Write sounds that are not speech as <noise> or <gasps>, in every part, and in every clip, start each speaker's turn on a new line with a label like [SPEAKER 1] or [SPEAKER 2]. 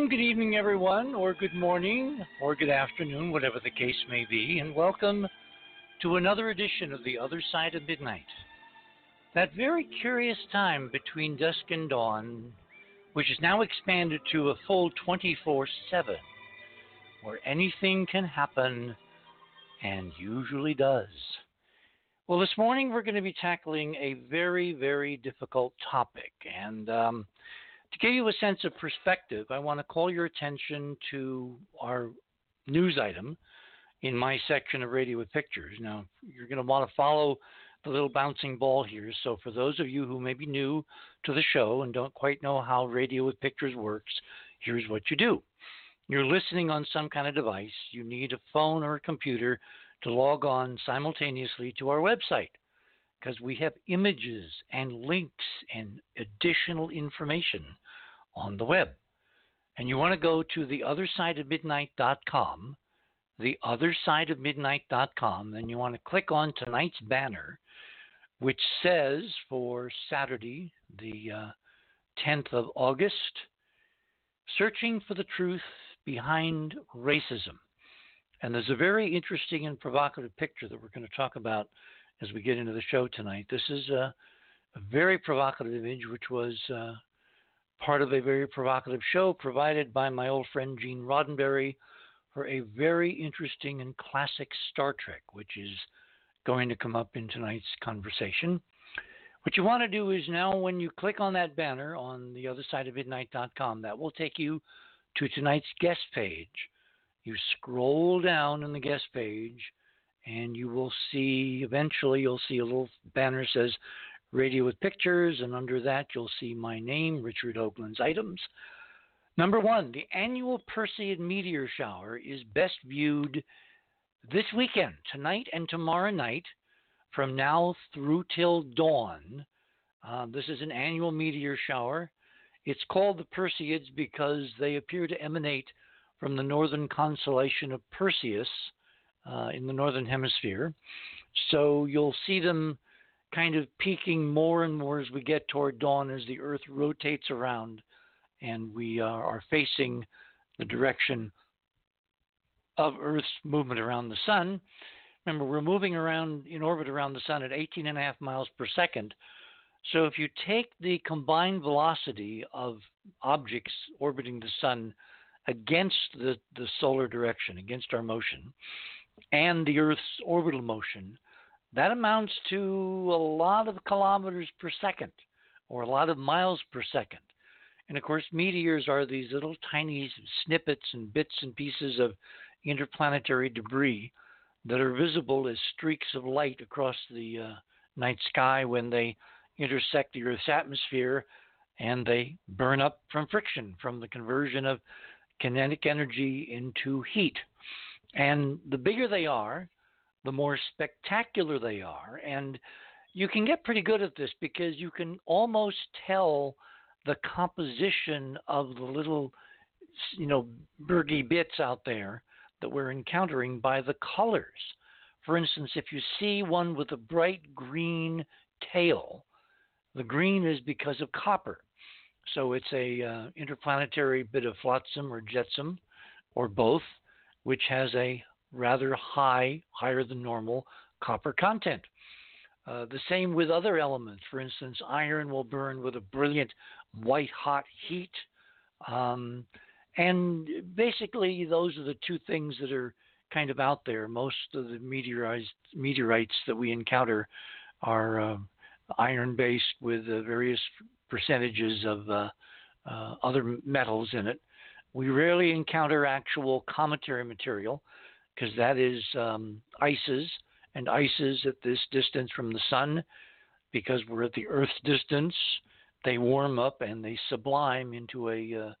[SPEAKER 1] And good evening, everyone, or good morning, or good afternoon, whatever the case may be, and welcome to another edition of The Other Side of Midnight. That very curious time between dusk and dawn, which is now expanded to a full 24 7, where anything can happen and usually does. Well, this morning we're going to be tackling a very, very difficult topic, and um, to give you a sense of perspective, I want to call your attention to our news item in my section of Radio with Pictures. Now, you're going to want to follow the little bouncing ball here. So, for those of you who may be new to the show and don't quite know how Radio with Pictures works, here's what you do. You're listening on some kind of device. You need a phone or a computer to log on simultaneously to our website because we have images and links and additional information on the web. And you want to go to theothersideofmidnight.com, theothersideofmidnight.com, and you want to click on tonight's banner, which says for Saturday, the uh, 10th of August, Searching for the Truth Behind Racism. And there's a very interesting and provocative picture that we're going to talk about as we get into the show tonight. This is a, a very provocative image, which was uh, part of a very provocative show provided by my old friend Gene Roddenberry for a very interesting and classic Star Trek, which is going to come up in tonight's conversation. What you want to do is now, when you click on that banner on the other side of midnight.com, that will take you to tonight's guest page. You scroll down in the guest page, and you will see eventually you'll see a little banner says radio with pictures and under that you'll see my name richard hoagland's items. Number one the annual perseid meteor shower is best viewed this weekend tonight and tomorrow night from now through till dawn. Uh, this is an annual meteor shower. It's called the perseids because they appear to emanate from the northern constellation of perseus uh, in the northern hemisphere. So you'll see them kind of peaking more and more as we get toward dawn as the Earth rotates around and we uh, are facing the direction of Earth's movement around the Sun. Remember, we're moving around in orbit around the Sun at 18 and a half miles per second. So if you take the combined velocity of objects orbiting the Sun against the, the solar direction, against our motion, and the Earth's orbital motion, that amounts to a lot of kilometers per second or a lot of miles per second. And of course, meteors are these little tiny snippets and bits and pieces of interplanetary debris that are visible as streaks of light across the uh, night sky when they intersect the Earth's atmosphere and they burn up from friction, from the conversion of kinetic energy into heat. And the bigger they are, the more spectacular they are. And you can get pretty good at this because you can almost tell the composition of the little, you know, burgy bits out there that we're encountering by the colors. For instance, if you see one with a bright green tail, the green is because of copper. So it's a uh, interplanetary bit of flotsam or jetsam, or both, which has a rather high, higher than normal copper content. Uh, the same with other elements. For instance, iron will burn with a brilliant white hot heat. Um, and basically, those are the two things that are kind of out there. Most of the meteorites that we encounter are uh, iron based with uh, various percentages of uh, uh, other metals in it. We rarely encounter actual cometary material because that is um, ices, and ices at this distance from the sun, because we're at the Earth's distance, they warm up and they sublime into a uh,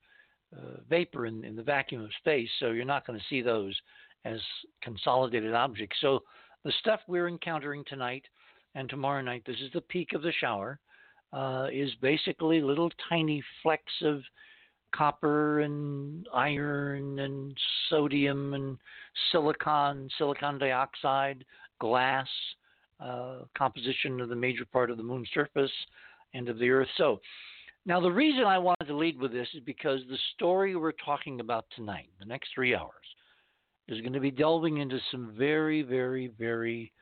[SPEAKER 1] uh, vapor in, in, the vacuum of space. So you're not going to see those as consolidated objects. So the stuff we're encountering tonight and tomorrow night, this is the peak of the shower, uh, is basically little tiny flecks of copper and iron and sodium and silicon, silicon dioxide, glass, uh, composition of the major part of the moon's surface and of the Earth. So Now, the reason I wanted to lead with this is because the story we're talking about tonight, the next three hours, is going to be delving into some very, very, very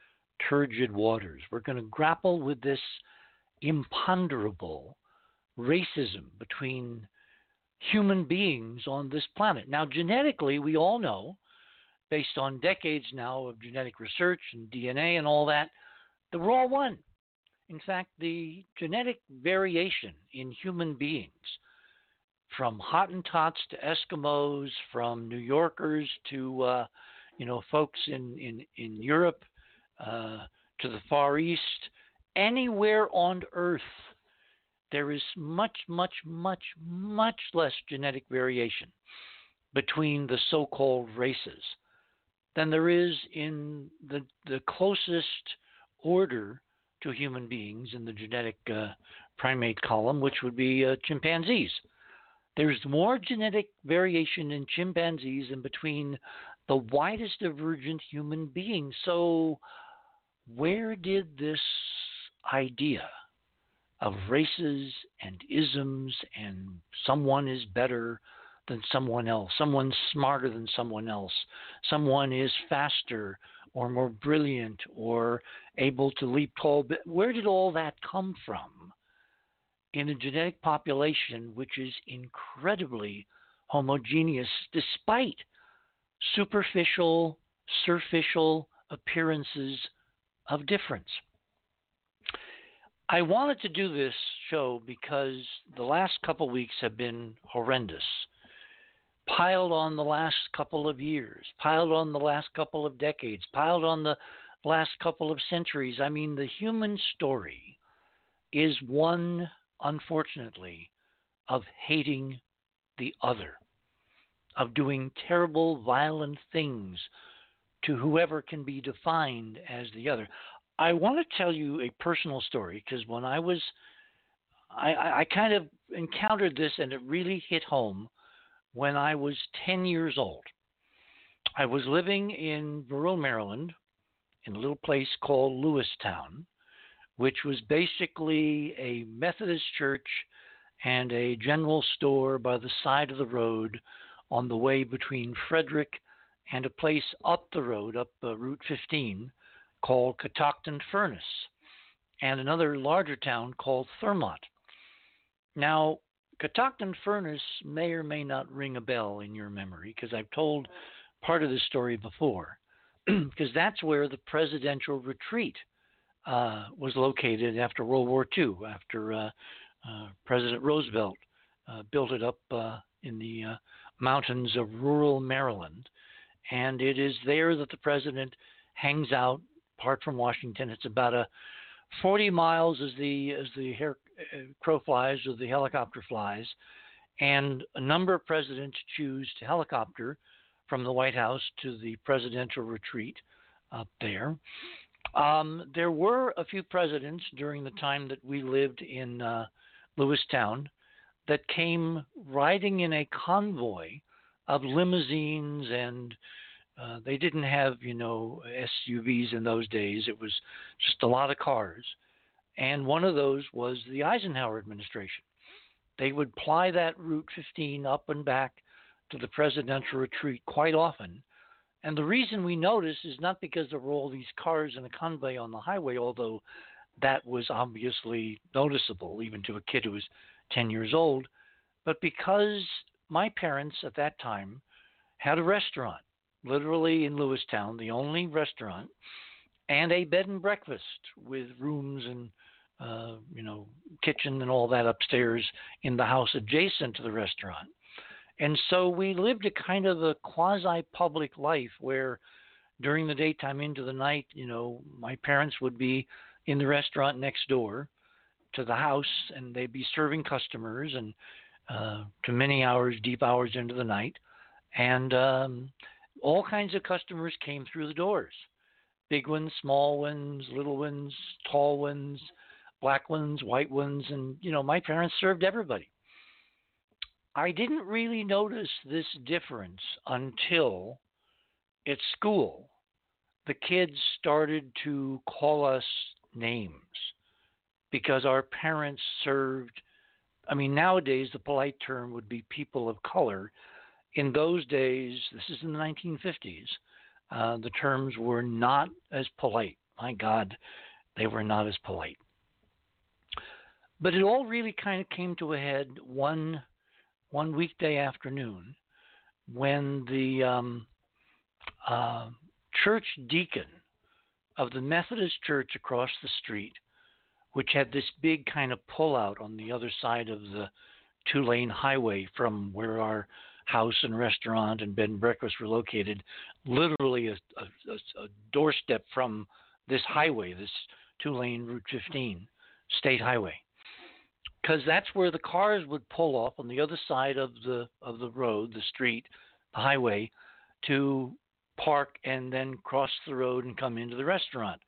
[SPEAKER 1] turgid waters. We're going to grapple with this imponderable racism between human beings on this planet. Now, genetically, we all know, based on decades now of genetic research and DNA and all that, that we're all one. In fact, the genetic variation in human beings, from Hottentots to Eskimos, from New Yorkers to uh, you know folks in in in Europe uh, to the Far East, anywhere on Earth, there is much, much, much, much less genetic variation between the so-called races than there is in the the closest order to human beings in the genetic uh, primate column, which would be uh, chimpanzees. There's more genetic variation in chimpanzees than between the widest divergent human beings. So, where did this idea of races and isms and someone is better than someone else, someone's smarter than someone else, someone is faster or more brilliant or able to leap tall. Where did all that come from in a genetic population which is incredibly homogeneous despite superficial, superficial appearances of difference? I wanted to do this show because the last couple weeks have been horrendous piled on the last couple of years, piled on the last couple of decades, piled on the last couple of centuries. I mean, the human story is one, unfortunately, of hating the other, of doing terrible, violent things to whoever can be defined as the other. I want to tell you a personal story because when I was, I, I kind of encountered this and it really hit home when I was 10 years old. I was living in rural Maryland in a little place called Lewistown, which was basically a Methodist church and a general store by the side of the road on the way between Frederick and a place up the road, up uh, Route 15, called Catoctin Furnace, and another larger town called Thurmont. Now, Catoctin Furnace may or may not ring a bell in your memory because I've told part of this story before, <clears throat> because that's where the presidential retreat uh, was located after World War II, after uh, uh, President Roosevelt uh, built it up uh, in the uh, mountains of rural Maryland. And it is there that the president hangs out, apart from Washington. It's about a 40 miles as the as the hair, uh, crow flies or the helicopter flies, and a number of presidents choose to helicopter from the White House to the presidential retreat up there. Um, there were a few presidents during the time that we lived in uh, Lewistown that came riding in a convoy of limousines and uh, they didn't have, you know, SUVs in those days. It was just a lot of cars. And one of those was the Eisenhower administration. They would ply that Route 15 up and back to the presidential retreat quite often. And the reason we notice is not because there were all these cars in a convoy on the highway, although that was obviously noticeable even to a kid who was 10 years old, but because my parents at that time had a restaurant literally in Lewistown, the only restaurant, and a bed and breakfast with rooms and uh, you know kitchen and all that upstairs in the house adjacent to the restaurant. And so we lived a kind of a quasi public life where during the daytime into the night, you know, my parents would be in the restaurant next door to the house and they'd be serving customers and uh, to many hours, deep hours into the night. And um, all kinds of customers came through the doors big ones, small ones, little ones, tall ones, black ones, white ones, and you know, my parents served everybody. I didn't really notice this difference until at school the kids started to call us names because our parents served I mean, nowadays the polite term would be people of color. In those days, this is in the 1950s, uh, the terms were not as polite. My God, they were not as polite. But it all really kind of came to a head one one weekday afternoon when the um, uh, church deacon of the Methodist church across the street, which had this big kind of pullout on the other side of the two lane highway from where our house and restaurant and bed and breakfast were located, literally a, a, a doorstep from this highway, this two lane Route 15 state highway. Because that's where the cars would pull off on the other side of the of the road, the street, the highway, to park and then cross the road and come into the restaurant,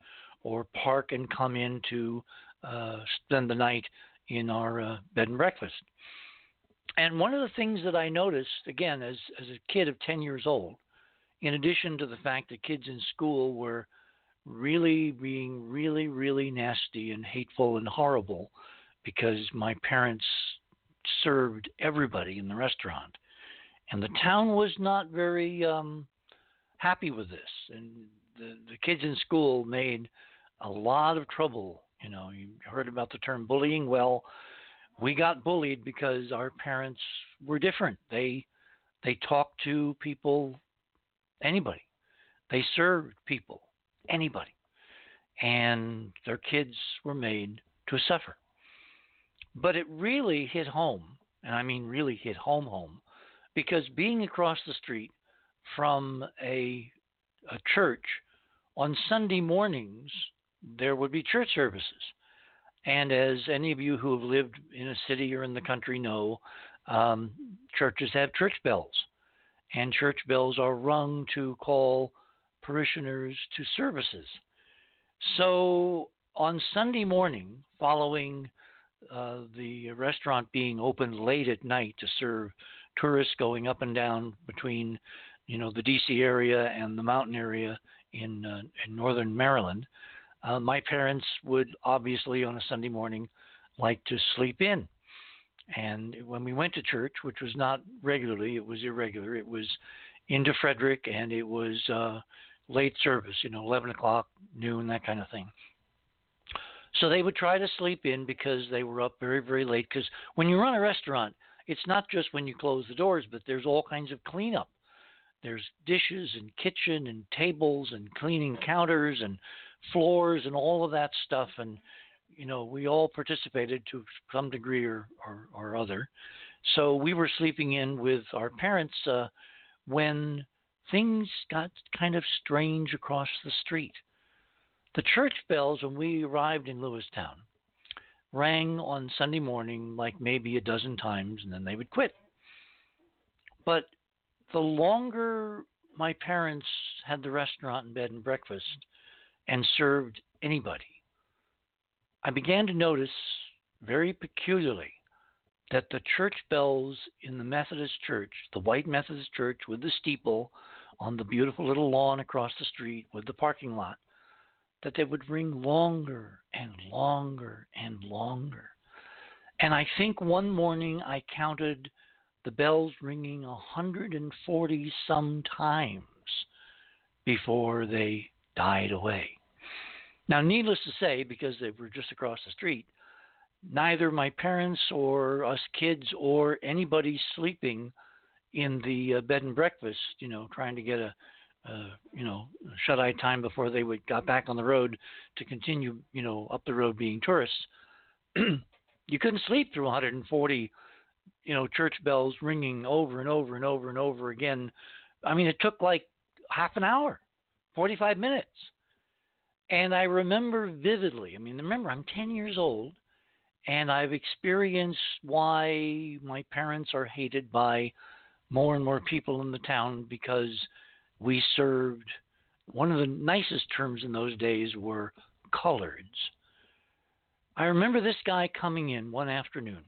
[SPEAKER 1] or park and come in to uh, spend the night in our uh, bed and breakfast. And one of the things that I noticed, again, as, as a kid of 10 years old, in addition to the fact that kids in school were really being really, really nasty and hateful and horrible because my parents served everybody in the restaurant. And the town was not very um, happy with this. And the, the kids in school made a lot of trouble. You know, you heard about the term bullying. Well, we got bullied because our parents were different. They they talked to people, anybody. They served people, anybody, and their kids were made to suffer. But it really hit home, and I mean really hit home home, because being across the street from a, a church on Sunday mornings, there would be church services. And as any of you who have lived in a city or in the country know, um, churches have church bells, and church bells are rung to call parishioners to services. So on Sunday morning, following uh, the restaurant being open late at night to serve tourists going up and down between you know the DC area and the mountain area in uh, in northern Maryland, uh, my parents would obviously on a Sunday morning like to sleep in. And when we went to church, which was not regularly, it was irregular. It was into Frederick, and it was uh, late service, you know, 11 o'clock, noon, that kind of thing. So they would try to sleep in because they were up very, very late. Because when you run a restaurant, it's not just when you close the doors, but there's all kinds of cleanup there's dishes and kitchen and tables and cleaning counters and floors and all of that stuff and you know we all participated to some degree or, or, or other. So we were sleeping in with our parents uh, when things got kind of strange across the street. The church bells when we arrived in lewistown rang on sunday morning like maybe a dozen times and then they would quit. But the longer my parents had the restaurant and bed and breakfast and served anybody, I began to notice very peculiarly that the church bells in the Methodist church, the white Methodist church with the steeple on the beautiful little lawn across the street with the parking lot, that they would ring longer and longer and longer. And I think one morning I counted the bells ringing 140 some times before they died away. Now, needless to say, because they were just across the street, neither my parents or us kids or anybody sleeping in the uh, bed and breakfast, you know, trying to get a, uh, you know, shut eye time before they would got back on the road to continue, you know, up the road being tourists. <clears throat> you couldn't sleep through 140 you know, church bells ringing over and over and over and over again. I mean, it took like half an hour, 45 minutes. And I remember vividly, I mean, remember, I'm 10 years old and I've experienced why my parents are hated by more and more people in the town because we served one of the nicest terms in those days were coloreds. I remember this guy coming in one afternoon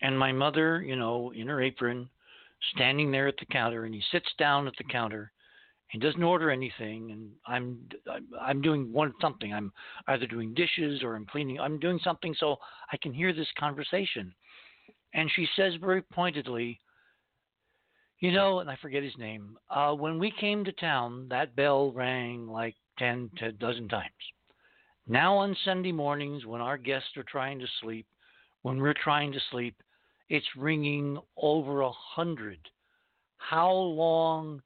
[SPEAKER 1] and my mother, you know, in her apron, standing there at the counter, and he sits down at the counter and doesn't order anything and I'm I'm doing one something I'm either doing dishes or I'm cleaning I'm doing something so I can hear this conversation and she says very pointedly, you know, and I forget his name. Uh, when we came to town, that bell rang like ten to a dozen times. Now on Sunday mornings, when our guests are trying to sleep, when we're trying to sleep, it's ringing over a hundred. How long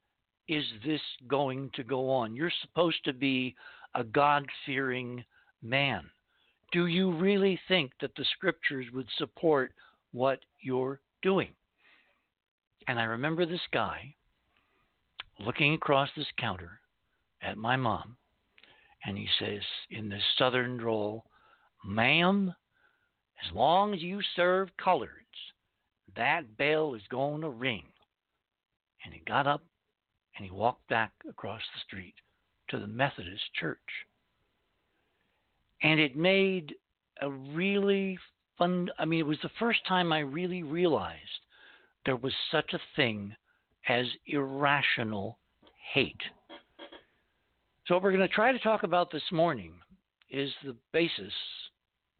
[SPEAKER 1] is this going to go on? You're supposed to be a God fearing man. Do you really think that the scriptures would support what you're doing? And I remember this guy looking across this counter at my mom, and he says in this southern drawl, Ma'am, as long as you serve coloreds, that bell is going to ring. And he got up and he walked back across the street to the Methodist church. And it made a really fun, I mean, it was the first time I really realized there was such a thing as irrational hate. So, what we're going to try to talk about this morning is the basis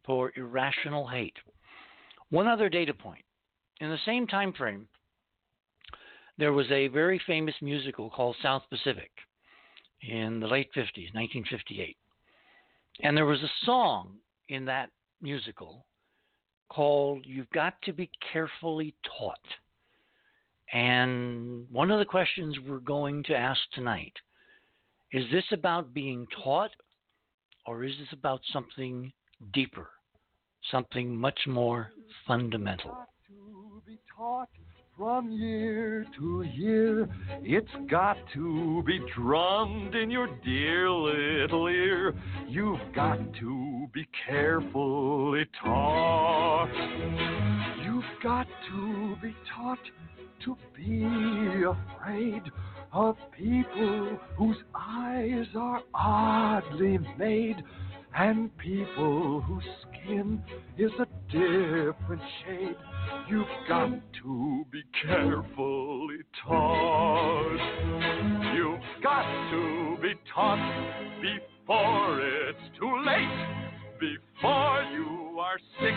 [SPEAKER 1] for irrational hate. One other data point. In the same time frame, there was a very famous musical called South Pacific in the late 50s, 1958. And there was a song in that musical called You've Got to Be Carefully Taught. And one of the questions we're going to ask tonight is this about being taught or is this about something deeper, something much more fundamental?
[SPEAKER 2] From year to year, it's got to be drummed in your dear little ear. You've got to be carefully taught. You've got to be taught to be afraid of people whose eyes are oddly made and people whose skin is a different shade. You've got to be carefully taught. You've got to be taught before it's too late, before you are six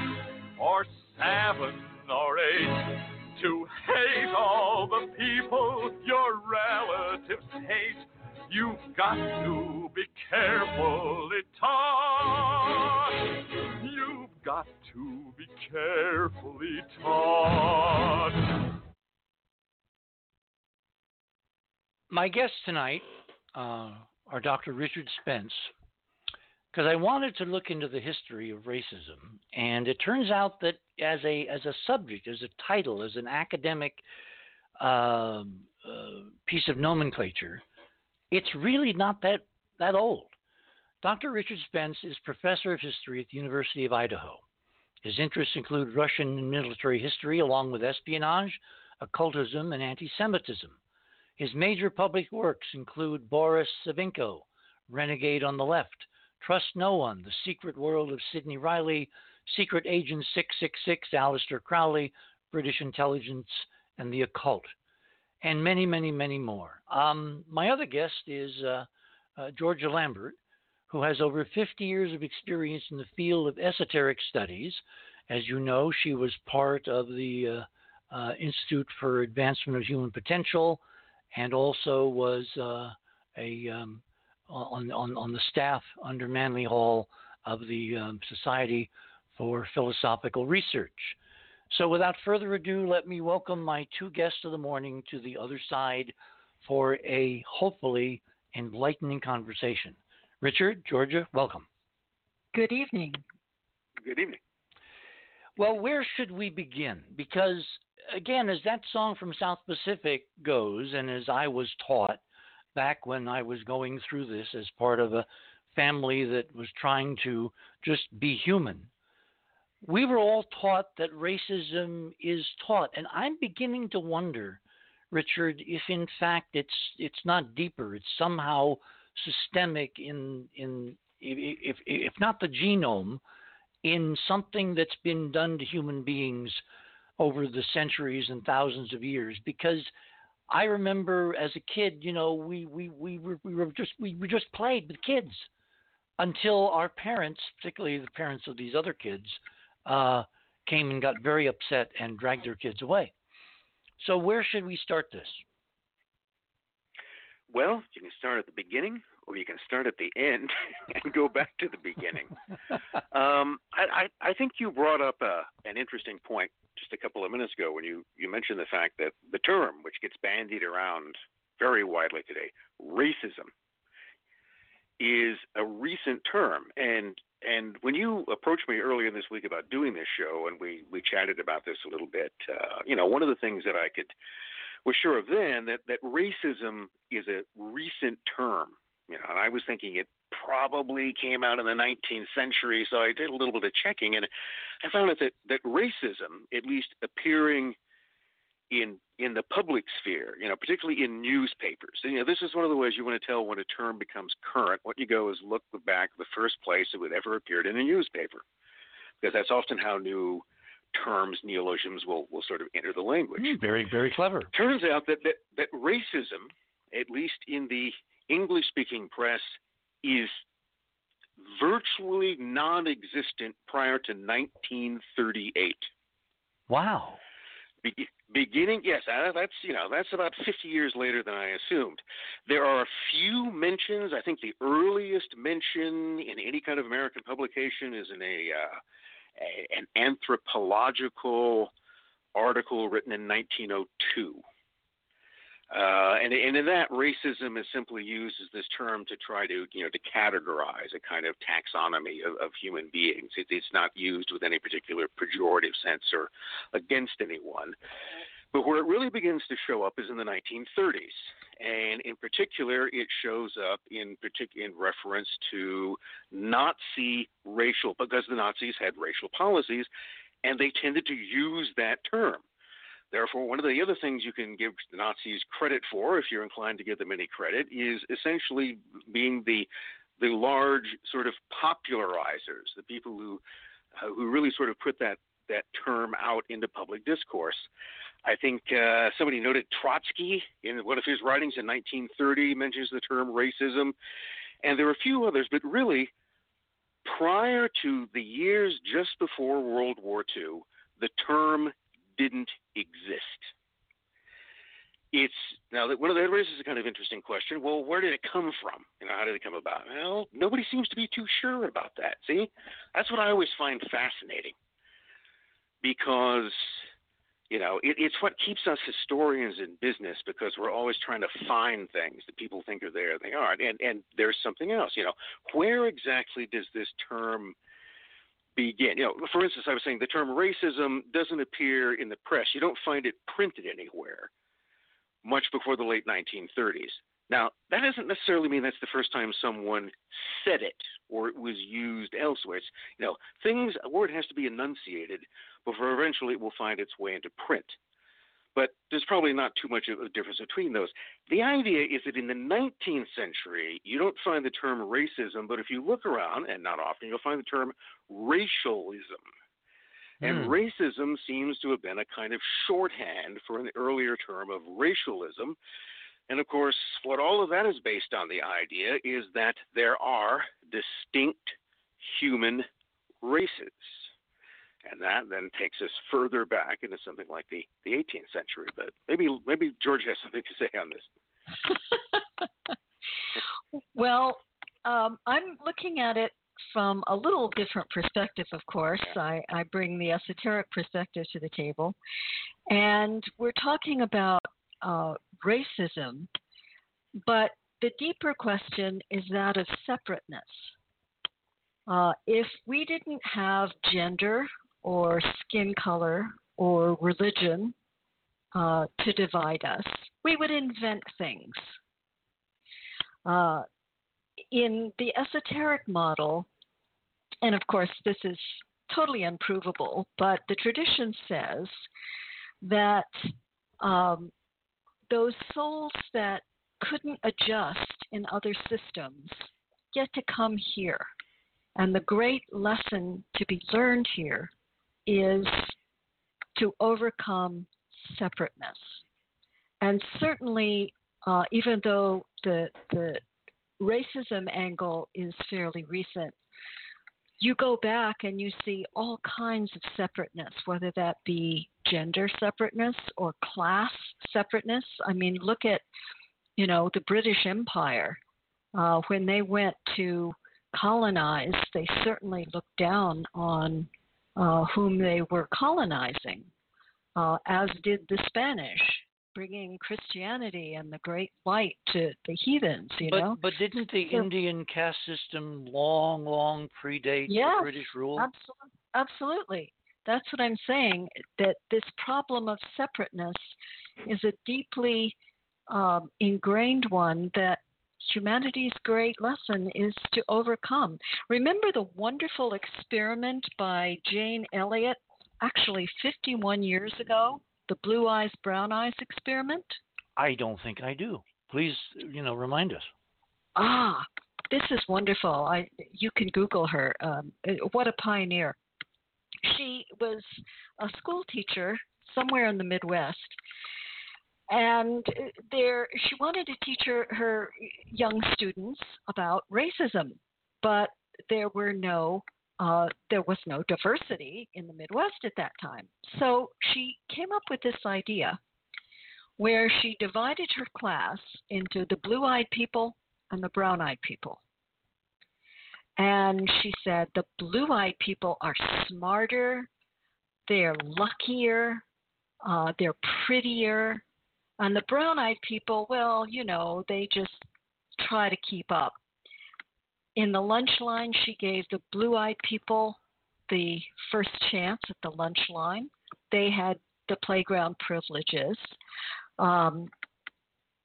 [SPEAKER 2] or seven or eight to hate all the people your relatives hate. You've got to be carefully taught. You've got to be carefully taught.
[SPEAKER 1] My guests tonight uh, are Dr. Richard Spence, because I wanted to look into the history of racism, and it turns out that as a as a subject, as a title, as an academic uh, uh, piece of nomenclature, it's really not that that old. Dr. Richard Spence is professor of history at the University of Idaho. His interests include Russian military history, along with espionage, occultism, and anti Semitism. His major public works include Boris Savinkov, Renegade on the Left, Trust No One, The Secret World of Sidney Reilly, Secret Agent 666, Aleister Crowley, British Intelligence, and the Occult, and many, many, many more. Um, my other guest is uh, uh, Georgia Lambert, who has over 50 years of experience in the field of esoteric studies. As you know, she was part of the uh, uh Institute for Advancement of Human Potential and also was uh, a um, on, on, on the staff under Manly Hall of the um, Society for Philosophical Research. So, without further ado, let me welcome my two guests of the morning to the other side for a hopefully enlightening conversation. Richard, Georgia, welcome.
[SPEAKER 3] Good evening.
[SPEAKER 4] Good evening.
[SPEAKER 1] Well, where should we begin? Because, again, as that song from South Pacific goes, and as I was taught, back when I was going through this as part of a family that was trying to just be human. We were all taught that racism is taught, and I'm beginning to wonder, Richard, if in fact it's it's not deeper, it's somehow systemic in in if if not the genome, in something that's been done to human beings over the centuries and thousands of years, because I remember as a kid, you know, we we we were, we were just we, we just played with kids until our parents, particularly the parents of these other kids, uh, came and got very upset and dragged their kids away. So, where should we start this?
[SPEAKER 4] Well, you can start at the beginning, or you can start at the end <laughs> and go back to the beginning. <laughs> um, I, I, I, think you brought up a, an interesting point just a couple of minutes ago when you, you mentioned the fact that the term, which gets bandied around very widely today, racism, is a recent term. And and when you approached me earlier this week about doing this show, and we we chatted about this a little bit, uh, you know, one of the things that I could was sure of then that that racism is a recent term. You know, and I was thinking it probably came out in the 19th century, so I did a little bit of checking, and I found out that that racism, at least appearing in in the public sphere, you know, particularly in newspapers. And, you know, this is one of the ways you want to tell when a term becomes current. What you go is look back the first place it would ever appeared in a newspaper, because that's often how new terms, neologisms will, will sort of enter the language.
[SPEAKER 1] Mm, very, very clever.
[SPEAKER 4] Turns out that, that, that racism, at least in the English speaking press, is virtually non existent prior to 1938.
[SPEAKER 1] Wow.
[SPEAKER 4] Be- beginning, yes, uh, that's you know that's about 50 years later than I assumed. There are a few mentions. I think the earliest mention in any kind of American publication is in a uh, a, an anthropological article written in 1902. Uh, and, and in that, racism is simply used as this term to try to, you know, to categorize a kind of taxonomy of, of human beings. It, it's not used with any particular pejorative sense or against anyone. But where it really begins to show up is in the 1930s, and in particular, it shows up in partic- in reference to Nazi racial, because the Nazis had racial policies, and they tended to use that term. Therefore, one of the other things you can give the Nazis credit for, if you're inclined to give them any credit, is essentially being the the large sort of popularizers, the people who uh, who really sort of put that that term out into public discourse. I think uh, somebody noted Trotsky in one of his writings in 1930 mentions the term racism, and there are a few others, but really, prior to the years just before World War II, the term didn't exist. It's now that one of the raises a kind of interesting question. Well, where did it come from? You know, how did it come about? Well, nobody seems to be too sure about that. See, that's what I always find fascinating because you know it, it's what keeps us historians in business because we're always trying to find things that people think are there they aren't and and there's something else you know where exactly does this term begin. You know, for instance, I was saying the term racism doesn't appear in the press. You don't find it printed anywhere much before the late 1930s. Now, that doesn't necessarily mean that's the first time someone said it or it was used elsewhere. It's, you know, things, a word has to be enunciated before eventually it will find its way into print but there's probably not too much of a difference between those. The idea is that in the 19th century, you don't find the term racism, but if you look around, and not often, you'll find the term racialism. And hmm. racism seems to have been a kind of shorthand for an earlier term of racialism. And of course, what all of that is based on the idea is that there are distinct human races. And that then takes us further back into something like the, the 18th century. But maybe maybe George has something to say on
[SPEAKER 3] this. <laughs> well, um, I'm looking at it from a little different perspective, of course. I, I bring the esoteric perspective to the table. And we're talking about uh, racism, but the deeper question is that of separateness. Uh, if we didn't have gender or skin color or religion uh, to divide us. We would invent things. Uh, in the esoteric model, and of course, this is totally unprovable, but the tradition says that um, those souls that couldn't adjust in other systems get to come here. And the great lesson to be learned here is to overcome separateness. And certainly, uh, even though the, the racism angle is fairly recent, you go back and you see all kinds of separateness, whether that be gender separateness or class separateness. I mean, look at, you know, the British Empire. Uh, when they went to colonize, they certainly looked down on uh, whom they were colonizing, uh, as did the Spanish bringing Christianity and the great light to the heathens, you
[SPEAKER 1] but,
[SPEAKER 3] know.
[SPEAKER 1] But didn't the
[SPEAKER 3] so,
[SPEAKER 1] Indian caste system long, long predate
[SPEAKER 3] yes,
[SPEAKER 1] the British rule?
[SPEAKER 3] Absolutely, absolutely. That's what I'm saying. That this problem of separateness is a deeply um, ingrained one that humanity's great lesson is to overcome. Remember the wonderful experiment by Jane Elliott, actually 51 years ago, the blue eyes, brown eyes experiment?
[SPEAKER 1] I don't think I do. Please, you know, remind us.
[SPEAKER 3] Ah, this is wonderful. I you can Google her. Um, what a pioneer! Was a school teacher somewhere in the Midwest, and there she wanted to teach her, her young students about racism, but there were no uh, there was no diversity in the Midwest at that time. So she came up with this idea where she divided her class into the blue eyed people and the brown eyed people. And she said the blue eyed people are smarter, they're luckier, uh, they're prettier. And the brown eyed people, well, you know, they just try to keep up. In the lunch line, she gave the blue eyed people the first chance at the lunch line. They had the playground privileges. Um,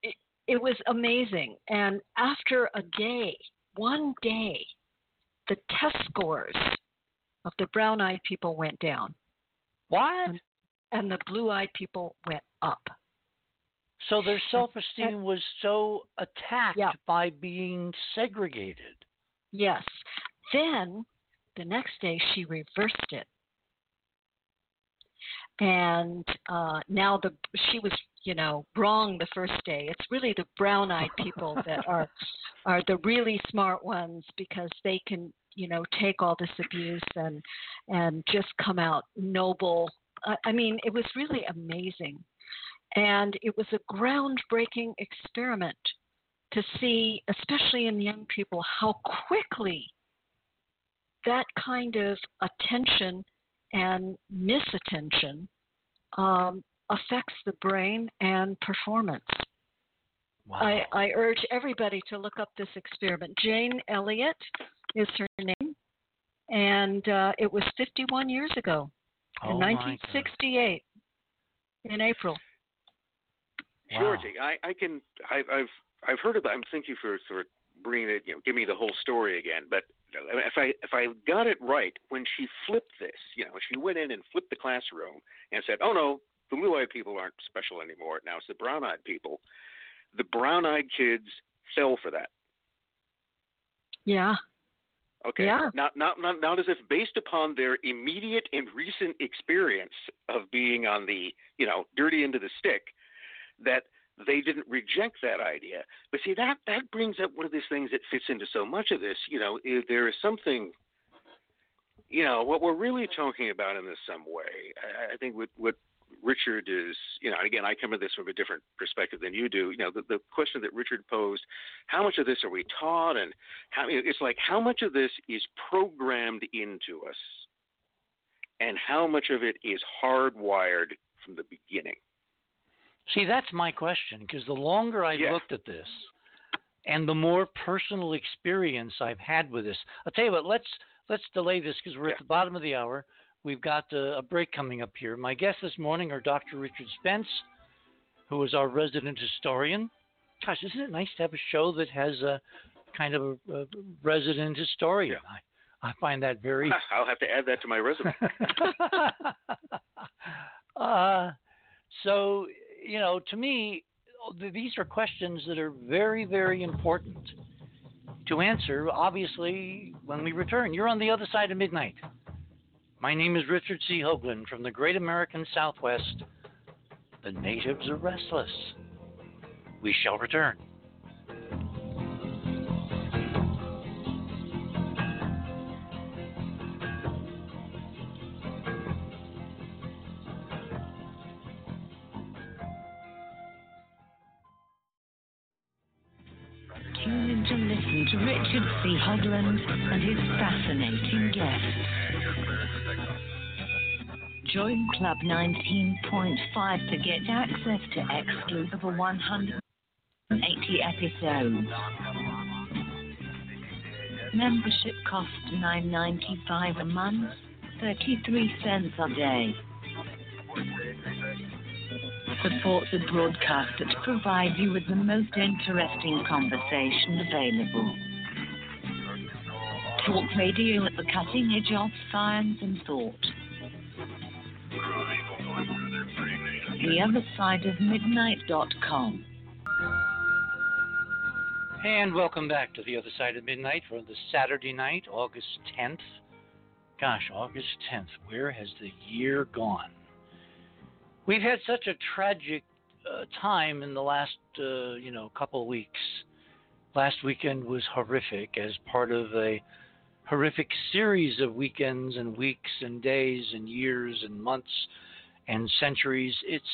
[SPEAKER 3] it, it was amazing. And after a day, one day, the test scores of the brown eyed people went down.
[SPEAKER 1] What?
[SPEAKER 3] And, the blue eyed people went up.
[SPEAKER 1] So their self esteem was so attacked
[SPEAKER 3] yeah.
[SPEAKER 1] by being segregated.
[SPEAKER 3] Yes. Then the next day she reversed it. And uh, now the she was, you know, wrong the first day. It's really the brown-eyed people that are <laughs> are the really smart ones because they can, you know, take all this abuse and and just come out noble. I, I mean, it was really amazing, and it was a groundbreaking experiment to see, especially in young people, how quickly that kind of attention and misattention um, affects the brain and performance.
[SPEAKER 1] Wow.
[SPEAKER 3] I, I, urge everybody to look up this experiment. Jane Elliott is her name, and uh, it was 51 years ago,
[SPEAKER 1] oh
[SPEAKER 3] in 1968, in April.
[SPEAKER 1] Wow.
[SPEAKER 4] Georgie, I, I can. I, I've I've heard of. That. I'm thank you for sort of bringing it. You know, give me the whole story again. But if I if I got it right, when she flipped this, you know, she went in and flipped the classroom and said, "Oh no, the blue-eyed people aren't special anymore. Now it's the brown-eyed people." The brown-eyed kids fell for that.
[SPEAKER 3] Yeah.
[SPEAKER 4] Okay.
[SPEAKER 3] Yeah.
[SPEAKER 4] Not, not, not, not as if based upon their immediate and recent experience of being on the, you know, dirty end of the stick, that they didn't reject that idea. But see, that that brings up one of these things that fits into so much of this. You know, there is something. You know, what we're really talking about in this some way. I, I think what what Richard is, you know, and again, I come at this from a different perspective than you do. You know, the, the question that Richard posed: How much of this are we taught, and how it's like how much of this is programmed into us, and how much of it is hardwired from the beginning.
[SPEAKER 1] See, that's my question because the longer I've
[SPEAKER 4] yeah.
[SPEAKER 1] looked at this and the more personal experience I've had with this, I'll tell you what, let's let's delay this because we're
[SPEAKER 4] yeah.
[SPEAKER 1] at the bottom of the hour. We've got a, a break coming up here. My guests this morning are Dr. Richard Spence, who is our resident historian. Gosh, isn't it nice to have a show that has a kind of a, a resident historian?
[SPEAKER 4] Yeah.
[SPEAKER 1] I, I find that very. <laughs>
[SPEAKER 4] I'll have to add that to my resume. <laughs>
[SPEAKER 1] uh, so you know, to me, these are questions that are very, very important to answer, obviously, when we return. You're on the other side of midnight. My name is Richard C. Hoagland from the great American Southwest. The natives are restless. We shall return.
[SPEAKER 5] Club 19.5 to get access to exclusive 180 episodes. Membership costs $9.95 a month, 33 cents a day. Support the broadcast that provides you with the most interesting conversation available. Talk radio at the cutting edge of science and thought. The other side of midnight.com.
[SPEAKER 1] And welcome back to the other side of midnight for the Saturday night, August 10th. Gosh, August 10th, where has the year gone? We've had such a tragic uh, time in the last, uh, you know, couple weeks. Last weekend was horrific as part of a horrific series of weekends and weeks and days and years and months and centuries. It's,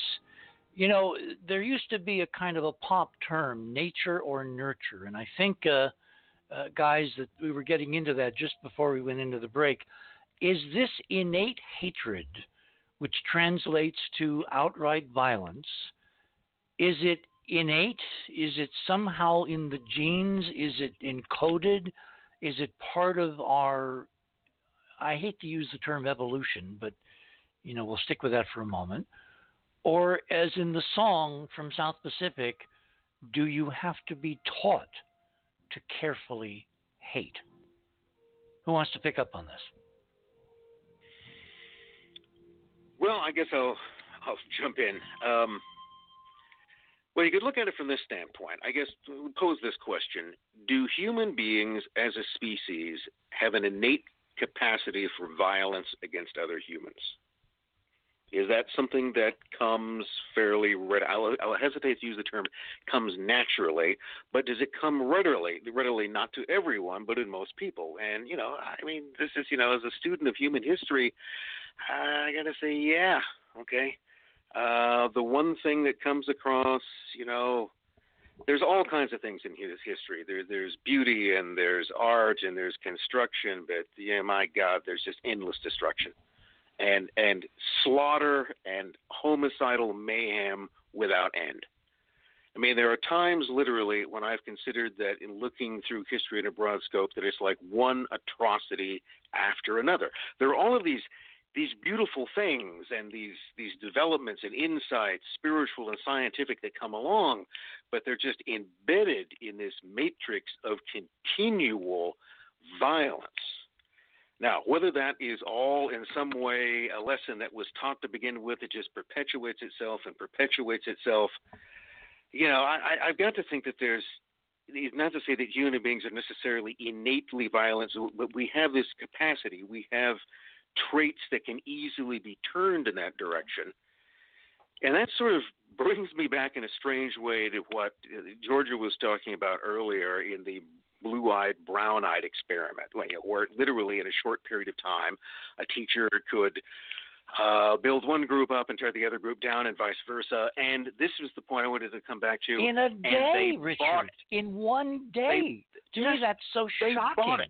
[SPEAKER 1] you know, there used to be a kind of a pop term, nature or nurture. And I think, uh, uh, guys, that we were getting into that just before we went into the break. Is this innate hatred, which translates to outright violence, is it innate? Is it somehow in the genes? Is it encoded? Is it part of our, I hate to use the term evolution, but you know, we'll stick with that for a moment. Or, as in the song from South Pacific, do you have to be taught to carefully hate? Who wants to pick up on this?
[SPEAKER 4] Well, I guess I'll I'll <laughs> jump in. Um, well, you could look at it from this standpoint. I guess pose this question: Do human beings, as a species, have an innate capacity for violence against other humans? Is that something that comes fairly readily? I'll, I'll, hesitate to use the term comes naturally, but does it come readily? Readily, not to everyone, but in most people. And you know, I mean, this is you know, as a student of human history, I gotta say, yeah, okay. Uh, the one thing that comes across, you know, there's all kinds of things in his history. There, there's beauty and there's art and there's construction, but yeah, my God, there's just endless destruction and and slaughter and homicidal mayhem without end. I mean, there are times literally when I've considered that in looking through history in a broad scope that it's like one atrocity after another. There are all of these these beautiful things and these these developments and insights, spiritual and scientific, that come along, but they're just embedded in this matrix of continual violence. Now, whether that is all in some way a lesson that was taught to begin with, it just perpetuates itself and perpetuates itself. You know, I, I've got to think that there's not to say that human beings are necessarily innately violent, but we have this capacity. We have traits that can easily be turned in that direction. And that sort of brings me back in a strange way to what uh, Georgia was talking about earlier in the blue-eyed, brown-eyed experiment, where literally in a short period of time, a teacher could uh, build one group up and tear the other group down, and vice versa. And this was the point I wanted to come back to.
[SPEAKER 1] In a day, Richard. In one day. They, to me, that's so
[SPEAKER 4] they
[SPEAKER 1] shocking.
[SPEAKER 4] Bought it.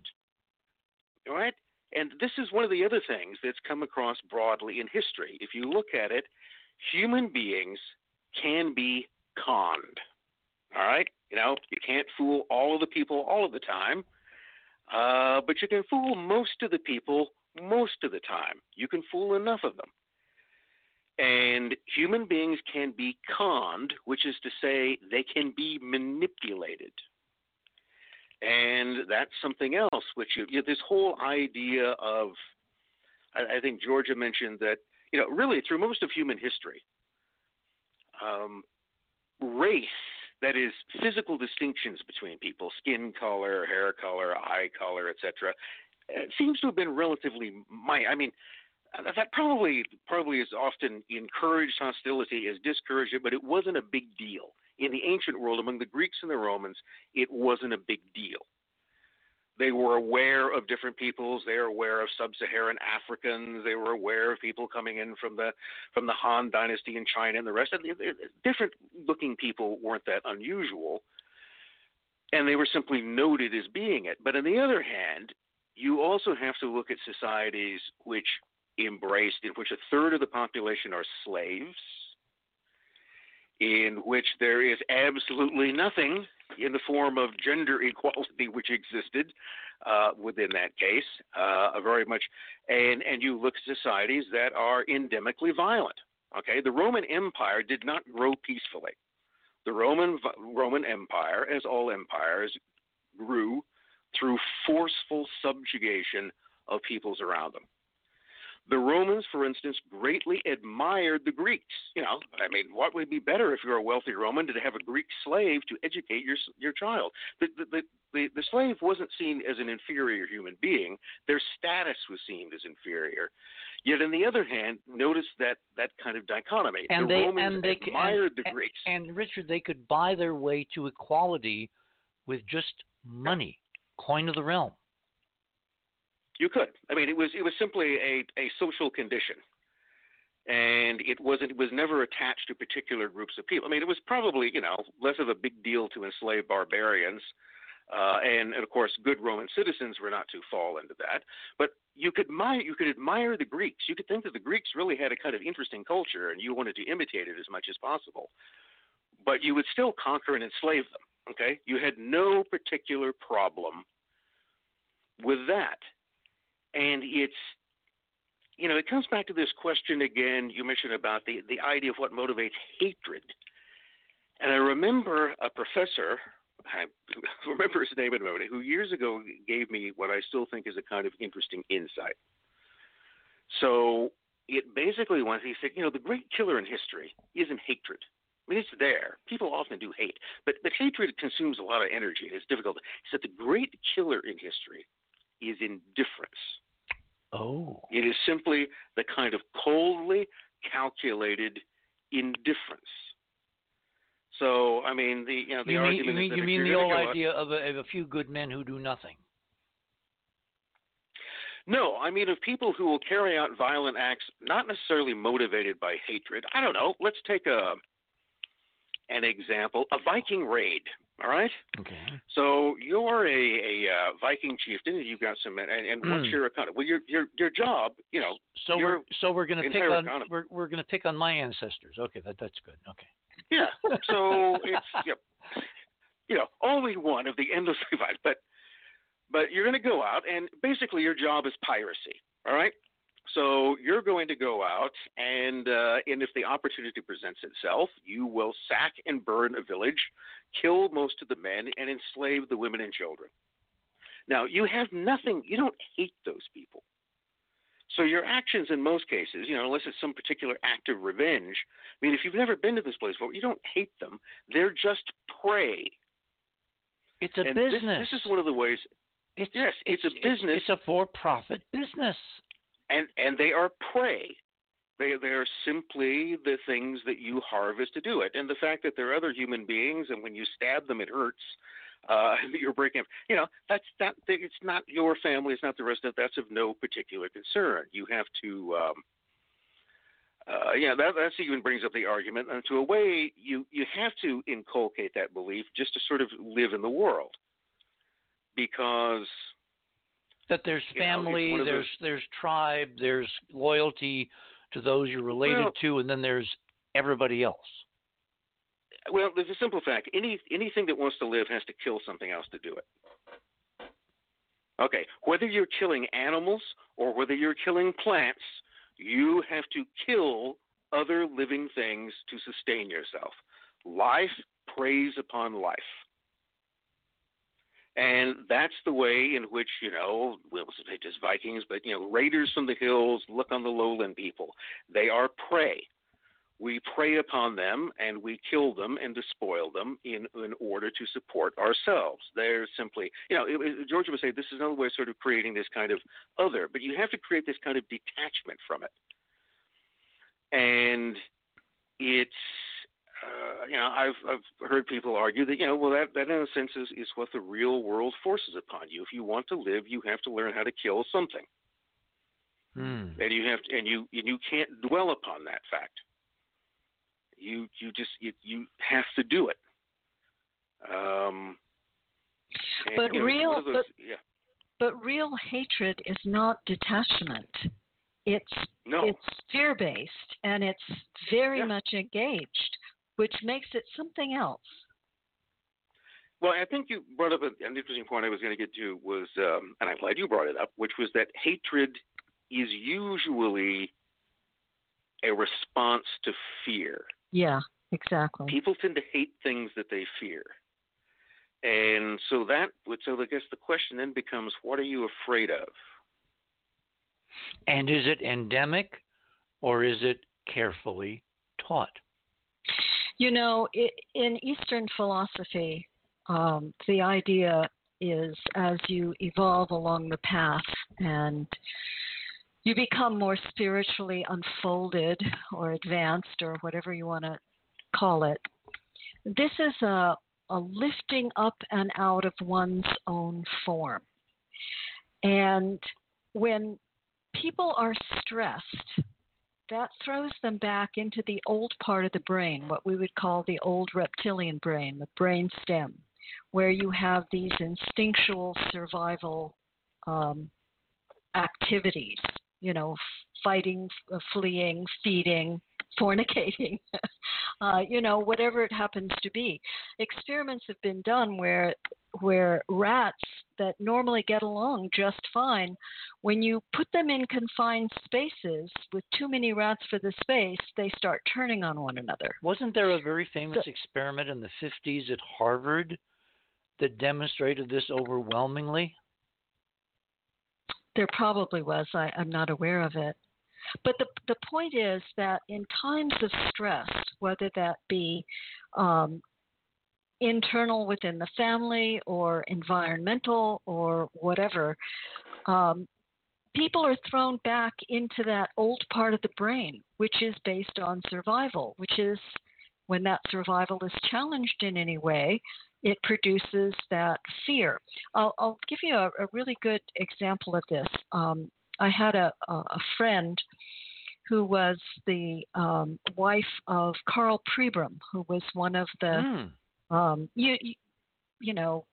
[SPEAKER 4] All right. And this is one of the other things that's come across broadly in history. If you look at it, human beings can be conned. All right? You know, you can't fool all of the people all of the time, uh, but you can fool most of the people most of the time. You can fool enough of them. And human beings can be conned, which is to say, they can be manipulated. And that's something else, which you, you know, this whole idea of, I, I, think Georgia mentioned that, you know, really through most of human history, um, race that is physical distinctions between people, skin color, hair color, eye color, etc., uh, seems to have been relatively minor. I mean, uh, that probably probably is often encouraged hostility, is discouraged it, but it wasn't a big deal in the ancient world among the Greeks and the Romans. It wasn't a big deal. They were aware of different peoples. They were aware of sub-Saharan Africans. They were aware of people coming in from the from the Han Dynasty in China and the rest. Of the, different looking people weren't that unusual. and they were simply noted as being it. But on the other hand, you also have to look at societies which embraced, in which a third of the population are slaves, in which there is absolutely nothing in the form of gender equality which existed uh, within that case, uh, very much, and and you look at societies that are endemically violent. Okay, the Roman Empire did not grow peacefully. The Roman Roman Empire, as all empires, grew through forceful subjugation of peoples around them. The Romans, for instance, greatly admired the Greeks. You know, I mean, what would be better if you're a wealthy Roman to have a Greek slave to educate your your child? The the the, the slave wasn't seen as an inferior human being; their status was seen as inferior. Yet, on the other hand, notice that that kind of dichotomy.
[SPEAKER 1] And
[SPEAKER 4] the
[SPEAKER 1] they
[SPEAKER 4] Romans
[SPEAKER 1] and they
[SPEAKER 4] admired
[SPEAKER 1] and,
[SPEAKER 4] the Greeks.
[SPEAKER 1] And, and Richard, they could buy their way to equality with just money, coin of the realm.
[SPEAKER 4] You could. I mean, it was it was simply a, a social condition, and it wasn't it was never attached to particular groups of people. I mean, it was probably you know less of a big deal to enslave barbarians, uh, and, and of course, good Roman citizens were not to fall into that. But you could admire you could admire the Greeks. You could think that the Greeks really had a kind of interesting culture, and you wanted to imitate it as much as possible. But you would still conquer and enslave them. Okay, you had no particular problem with that and it's you know it comes back to this question again you mentioned about the the idea of what motivates hatred and i remember a professor i <laughs> remember his name in a moment who years ago gave me what i still think is a kind of interesting insight so it basically was he said you know the great killer in history isn't hatred I mean, it's there. People often do hate, but but hatred consumes a lot of energy. It's difficult. He said the great killer in history is indifference.
[SPEAKER 1] Oh.
[SPEAKER 4] It is simply the kind of coldly calculated indifference. So, I mean, the you know the
[SPEAKER 1] you mean,
[SPEAKER 4] is that
[SPEAKER 1] you mean
[SPEAKER 4] you're
[SPEAKER 1] the
[SPEAKER 4] gonna
[SPEAKER 1] old
[SPEAKER 4] out-
[SPEAKER 1] idea of a, of a few good men who do nothing.
[SPEAKER 4] No, I mean of people who will carry out violent acts not necessarily motivated by hatred. I don't know. Let's take a an example: a Viking raid. All right.
[SPEAKER 1] Okay.
[SPEAKER 4] So you're a, a uh, Viking chieftain, and you've got some, and, and once
[SPEAKER 1] Mm.
[SPEAKER 4] you're a well, your your your job, you know,
[SPEAKER 1] So
[SPEAKER 4] Your
[SPEAKER 1] we're so we're gonna pick on
[SPEAKER 4] economy.
[SPEAKER 1] we're we're gonna pick on my ancestors. Okay, that that's good. Okay.
[SPEAKER 4] Yeah. So <laughs> it's you know, you know only one of the endless <laughs> divide, but but you're going to go out and basically your job is piracy. All right. So you're going to go out and uh, and if the opportunity presents itself, you will sack and burn a village, kill most of the men, and enslave the women and children. Now you have nothing. You don't hate those people. So your actions in most cases, you know, unless it's some particular act of revenge, I mean, if you've never been to this place before, you don't hate them. They're just prey.
[SPEAKER 1] It's a
[SPEAKER 4] and
[SPEAKER 1] business.
[SPEAKER 4] This, is one of the ways,
[SPEAKER 1] it's,
[SPEAKER 4] yes, it's a business.
[SPEAKER 1] It's, a for-profit business.
[SPEAKER 4] And and they are prey. They they are simply the things that you harvest to do it. And the fact that they're other human beings, and when you stab them, it hurts. Uh, <laughs> you're breaking. up. You know, that's not. It's not your family. It's not the rest of. That's of no particular concern. You have to. Um, uh, yeah, that that even brings up the argument. And to a way, you you have to inculcate that belief just to sort of live in the world, because
[SPEAKER 1] That there's
[SPEAKER 4] You know,
[SPEAKER 1] family, there's there's tribe, there's loyalty to those you're related
[SPEAKER 4] Well-
[SPEAKER 1] to, and then there's everybody else.
[SPEAKER 4] Well, there's a simple fact. Any anything that wants to live has to kill something else to do it. Okay, whether you're killing animals or whether you're killing plants, you have to kill other living things to sustain yourself. Life preys upon life. And that's the way in which, you know, we'll say just Vikings, but, you know, raiders from the hills look on the lowland people. They are prey we prey upon them and we kill them and despoil them in, in order to support ourselves. They're simply, you know, it, it, George would say this is another way of sort of creating this kind of other, but you have to create this kind of detachment from it. And it's, uh, you know, I've, I've heard people argue that, you know, well, that, that in a sense is, is what the real world forces upon you. If you want to live, you have to learn how to kill something.
[SPEAKER 1] Hmm.
[SPEAKER 4] And you have to, and you, and you can't dwell upon that fact you you just you, you have to do it. Um, And,
[SPEAKER 3] But
[SPEAKER 4] you know,
[SPEAKER 3] real-
[SPEAKER 4] those-
[SPEAKER 3] but-
[SPEAKER 4] yeah,
[SPEAKER 3] But real hatred is not detachment. It's
[SPEAKER 4] no,
[SPEAKER 3] it's fear based and it's very
[SPEAKER 4] Yeah.
[SPEAKER 3] much engaged, which makes it something else.
[SPEAKER 4] Well, I think you brought up an interesting point I was going to get to was, um, and I'm glad you brought it up, which was that hatred is usually a response to fear.
[SPEAKER 3] Yeah, exactly.
[SPEAKER 4] People tend to hate things that they fear. And so that would, so I guess the question then becomes, what are you afraid of?
[SPEAKER 1] And is it endemic or is it carefully taught?
[SPEAKER 3] You know, i in Eastern philosophy, um, the idea is as you evolve along the path and you become more spiritually unfolded or advanced or whatever you want to call it, this is a, a lifting up and out of one's own form. And when people are stressed, that throws them back into the old part of the brain, what we would call the old reptilian brain, the brain stem, where you have these instinctual survival um, activities, you know, fighting, fleeing, feeding, <laughs> fornicating, <laughs> uh, you know, whatever it happens to be. Experiments have been done where where rats that normally get along just fine, when you put them in confined spaces with too many rats for the space, they start turning on one another.
[SPEAKER 1] Wasn't there a very famous experiment in the 50s at Harvard that demonstrated this overwhelmingly?
[SPEAKER 3] There probably was. I, I'm not aware of it. But the the point is that in times of stress, whether that be um, internal within the family or environmental or whatever, um, people are thrown back into that old part of the brain, which is based on survival, which is when that survival is challenged in any way, it produces that fear. I'll, I'll give you a, a, really good example of this. Um, I had a, a friend who was the um, wife of Karl Pribram, who was one of the
[SPEAKER 1] Mm.
[SPEAKER 3] um, you, you know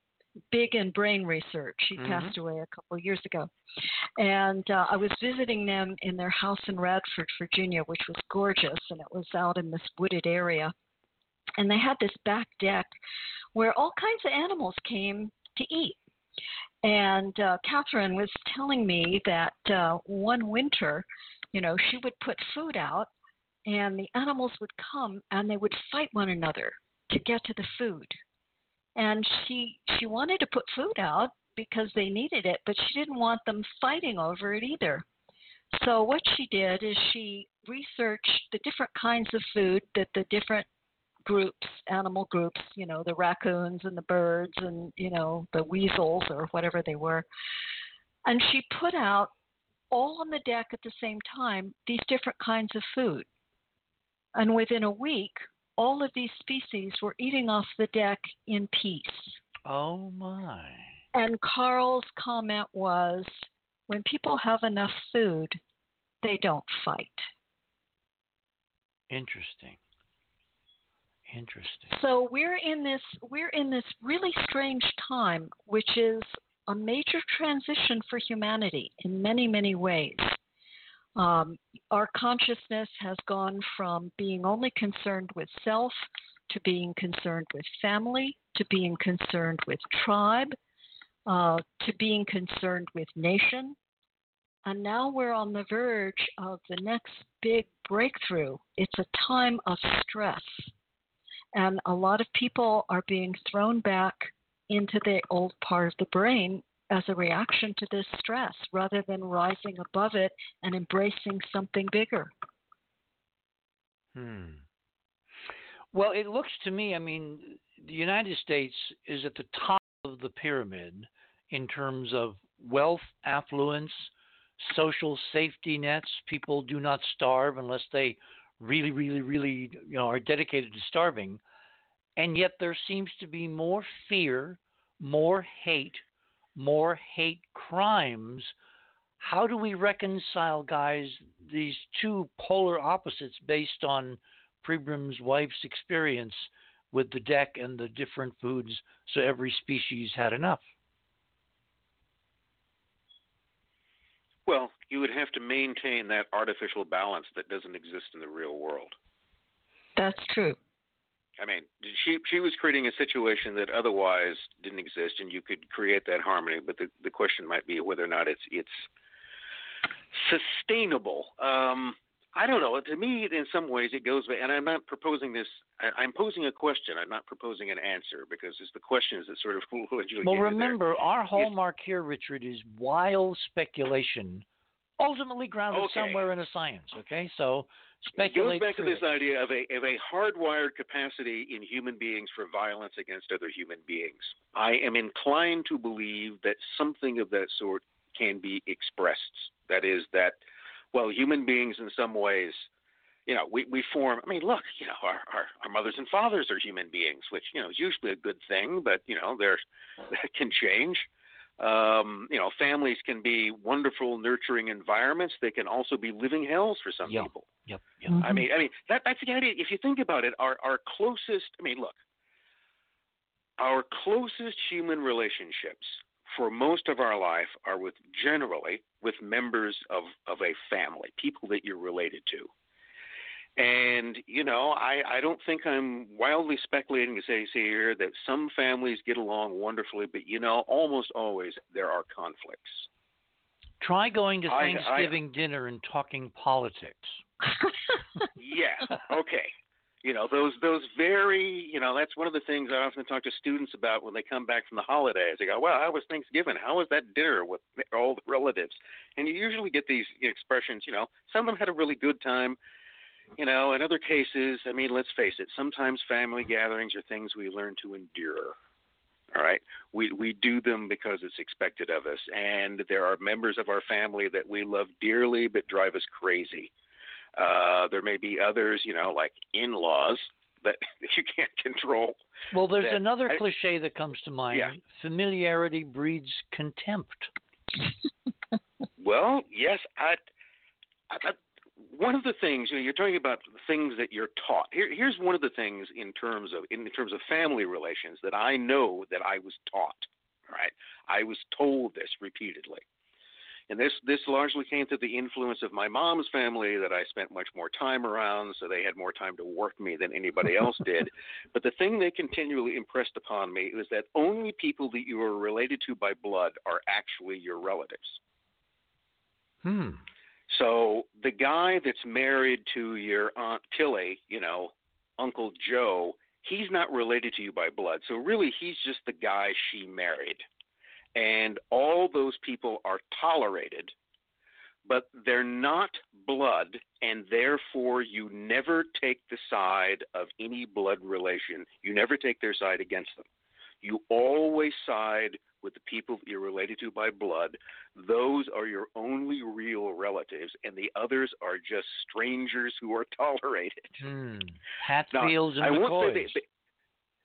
[SPEAKER 3] big in brain research. He
[SPEAKER 1] Mhm.
[SPEAKER 3] passed away a couple of years ago, and uh, I was visiting them in their house in Radford, Virginia, which was gorgeous, and it was out in this wooded area. And they had this back deck where all kinds of animals came to eat. And uh, Katherine was telling me that uh, one winter, you know, she would put food out, and the animals would come and they would fight one another to get to the food. And she she wanted to put food out because they needed it, but she didn't want them fighting over it either. So what she did is she researched the different kinds of food that the different groups, animal groups, you know, the raccoons and the birds and, you know, the weasels or whatever they were. And she put out all on the deck at the same time these different kinds of food. And within a week, all of these species were eating off the deck in peace.
[SPEAKER 1] Oh my.
[SPEAKER 3] And Karl's comment was when people have enough food, they don't fight.
[SPEAKER 1] Interesting. Interesting.
[SPEAKER 3] So we're in this we're in this really strange time, which is a major transition for humanity in many many ways. Um, our consciousness has gone from being only concerned with self to being concerned with family to being concerned with tribe uh, to being concerned with nation. And now we're on the verge of the next big breakthrough. It's a time of stress. And a lot of people are being thrown back into the old part of the brain as a reaction to this stress rather than rising above it and embracing something bigger.
[SPEAKER 1] Hmm. Well, it looks to me, I mean, the United States is at the top of the pyramid in terms of wealth, affluence, social safety nets. People do not starve unless they really, really, really, you know, are dedicated to starving. And yet there seems to be more fear, more hate, more hate crimes. How do we reconcile, guys, these two polar opposites based on Pribram's wife's experience with the deck and the different foods so every species had enough.
[SPEAKER 4] Well, you would have to maintain that artificial balance that doesn't exist in the real world.
[SPEAKER 3] That's true.
[SPEAKER 4] I mean, she she was creating a situation that otherwise didn't exist, and you could create that harmony. But the the question might be whether or not it's it's sustainable. Um, I don't know. To me, in some ways, it goes. And I'm not proposing this. I, am posing a question. I'm not proposing an answer because it's the questions that sort of <laughs>
[SPEAKER 1] Well, remember, our hallmark here, Richard, is wild speculation, ultimately grounded
[SPEAKER 4] okay.
[SPEAKER 1] somewhere in a science. Okay, so
[SPEAKER 4] it goes back to this idea of a of a hardwired capacity in human beings for violence against other human beings. I am inclined to believe that something of that sort can be expressed. That is that well, human beings in some ways, you know, we, we form I mean, look, you know, our, our, our mothers and fathers are human beings, which, you know, is usually a good thing, but you know, they're <laughs> that can change. Um, you know, families can be wonderful, nurturing environments. They can also be living hells for some
[SPEAKER 1] yep.
[SPEAKER 4] people.
[SPEAKER 1] Yep. yep.
[SPEAKER 3] Mm-hmm.
[SPEAKER 4] I mean, I mean that that's the idea. If you think about it, our our closest. I mean, look, our closest human relationships for most of our life are with generally with members of of a family, people that you're related to. And you know, I, I don't think I'm wildly speculating to say, here that some families get along wonderfully, but you know, almost always there are conflicts.
[SPEAKER 1] Try going to
[SPEAKER 4] I-
[SPEAKER 1] Thanksgiving dinner and talking politics. <laughs>
[SPEAKER 4] yeah. Okay. You know those those very you know that's one of the things I often talk to students about when they come back from the holidays. They go, "Well, how was Thanksgiving? How was that dinner with all the relatives?" And you usually get these expressions. You know, some of them had a really good time. You know, in other cases, I mean, let's face it. Sometimes family gatherings are things we learn to endure. All right, we we do them because it's expected of us, and there are members of our family that we love dearly but drive us crazy. Uh, there may be others, you know, like in-laws <laughs> that you can't control.
[SPEAKER 1] Well, there's
[SPEAKER 4] that-
[SPEAKER 1] another
[SPEAKER 4] I-
[SPEAKER 1] cliche that comes to mind.
[SPEAKER 4] Yeah.
[SPEAKER 1] Familiarity breeds contempt.
[SPEAKER 4] Well, yes, I, I, I one of the things you know, you're talking about things that you're taught. Here, here's one of the things in terms of in terms of family relations that I know that I was taught. Right, I was told this repeatedly, and this this largely came through the influence of my mom's family that I spent much more time around, so they had more time to work me than anybody else <laughs> did. But the thing they continually impressed upon me was that only people that you are related to by blood are actually your relatives.
[SPEAKER 1] Hmm.
[SPEAKER 4] So the guy that's married to your aunt Tilly, you know, Uncle Joe, he's not related to you by blood. So really, he's just the guy she married, and all those people are tolerated, but they're not blood, and therefore you never take the side of any blood relation. You never take their side against them. You always side with the people that you're related to by blood. Those are your only real relatives, and the others are just strangers who are <laughs> tolerated.
[SPEAKER 1] Hmm.
[SPEAKER 4] Now,
[SPEAKER 1] Hatfields and
[SPEAKER 4] I won't say they, they,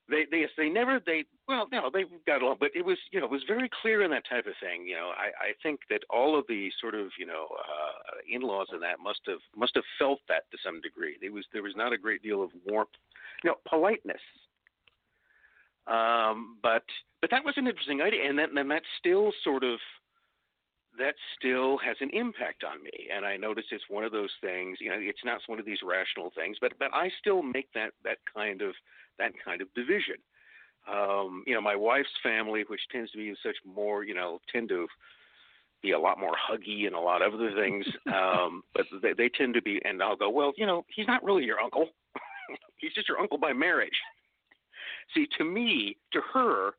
[SPEAKER 4] they, they they never, they, well, no, they got along, but it was, you know, it was very clear in that type of thing. You know, I, I think that all of the sort of, you know, uh, in-laws and that must have, must have felt that to some degree. There was, there was not a great deal of warmth, you know, politeness. Um, but, but that was an interesting idea, and then, then that still sort of, that still has an impact on me. And I notice it's one of those things, you know, it's not one of these rational things, but, but I still make that, that kind of, that kind of division. Um, you know, my wife's family, which tends to be such more, you know, tend to be a lot more huggy and a lot of other things. <laughs> Um, but they, they tend to be, and I'll go, well, you know, he's not really your uncle. <laughs> he's just your uncle by marriage. See, to me, to her,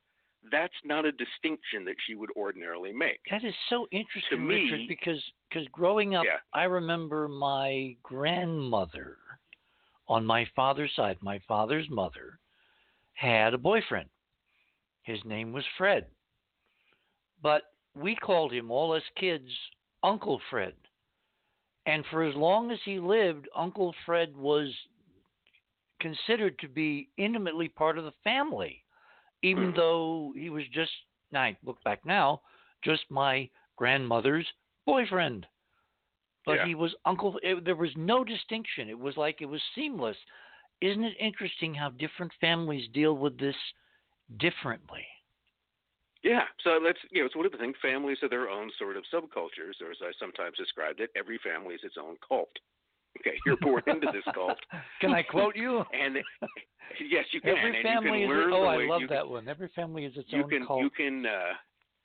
[SPEAKER 4] that's not a distinction that she would ordinarily make.
[SPEAKER 1] That is so interesting, to
[SPEAKER 4] me-
[SPEAKER 1] Richard, because because growing up,
[SPEAKER 4] Yeah.
[SPEAKER 1] I remember my grandmother on my father's side, my father's mother, had a boyfriend. His name was Fred. But we called him, all us kids, Uncle Fred. And for as long as he lived, Uncle Fred was considered to be intimately part of the family, even
[SPEAKER 4] Hmm.
[SPEAKER 1] though he was just, I look back now, just my grandmother's boyfriend. But
[SPEAKER 4] Yeah.
[SPEAKER 1] he was uncle. It, there was no distinction. It was like it was seamless. isn't it interesting how different families deal with this differently?
[SPEAKER 4] Yeah, so that's you know it's one of the things. Families are their own sort of subcultures, or as I sometimes described it, every family is its own cult. Okay, <laughs> you're born into this cult.
[SPEAKER 1] Can I quote you?
[SPEAKER 4] And yes, you can.
[SPEAKER 1] Every family
[SPEAKER 4] you can
[SPEAKER 1] is.
[SPEAKER 4] learn
[SPEAKER 1] oh, I love that
[SPEAKER 4] can,
[SPEAKER 1] one. Every family is its
[SPEAKER 4] you
[SPEAKER 1] own
[SPEAKER 4] can
[SPEAKER 1] cult.
[SPEAKER 4] you can uh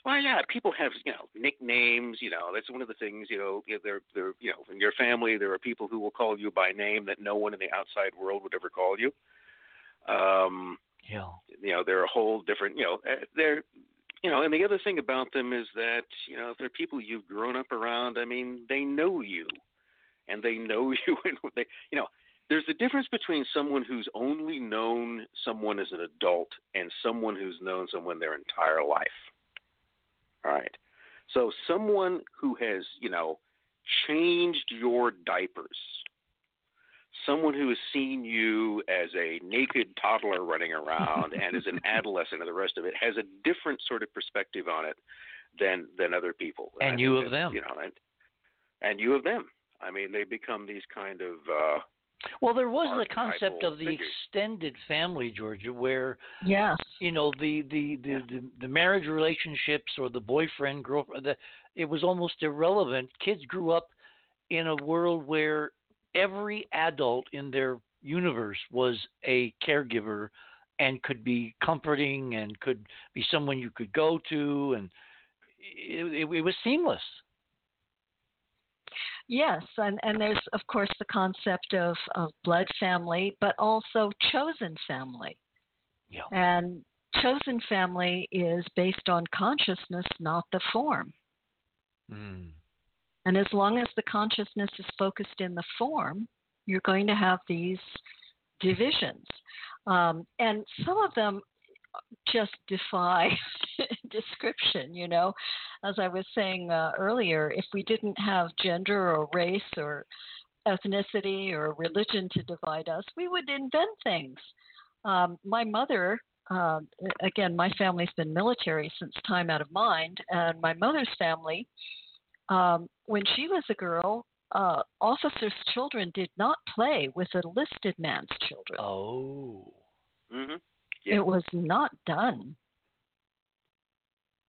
[SPEAKER 4] well yeah people have you know nicknames you know that's one of the things you know they're they're you know in your family there are people who will call you by name that no one in the outside world would ever call you um
[SPEAKER 1] yeah.
[SPEAKER 4] you know they're a whole different you know uh, they're you know and the other thing about them is that you know if they're people you've grown up around i mean they know you and they know <laughs> you and they you know there's a difference between someone who's only known someone as an adult and someone who's known someone their entire life. All right. So someone who has, you know, changed your diapers, someone who has seen you as a naked toddler running around and as an <laughs> adolescent and the rest of it has a different sort of perspective on it than than other people.
[SPEAKER 1] And you of them.
[SPEAKER 4] You know, and, and you of them. I mean, they become these kind of uh
[SPEAKER 1] Well, there was the concept of the
[SPEAKER 4] figures.
[SPEAKER 1] extended family, Georgia, where
[SPEAKER 3] Yes.
[SPEAKER 1] you know the the the, the, the marriage relationships or the boyfriend girlfriend. The, it was almost irrelevant. Kids grew up in a world where every adult in their universe was a caregiver and could be comforting and could be someone you could go to and it, it, it was seamless.
[SPEAKER 3] Yes, and, and there's of course the concept of, of blood family, but also chosen family.
[SPEAKER 1] Yeah.
[SPEAKER 3] And chosen family is based on consciousness, not the form.
[SPEAKER 1] Mm.
[SPEAKER 3] And as long as the consciousness is focused in the form, you're going to have these divisions. Um, and some of them just defy <laughs> description, you know. As I was saying uh, earlier, if we didn't have gender or race or ethnicity or religion to divide us, we would invent things. Um, my mother, uh, again, my family's been military since time out of mind, and my mother's family, um, when she was a girl, uh, officers' children did not play with a listed man's children.
[SPEAKER 1] Oh.
[SPEAKER 4] Mm-hmm.
[SPEAKER 3] It was not done.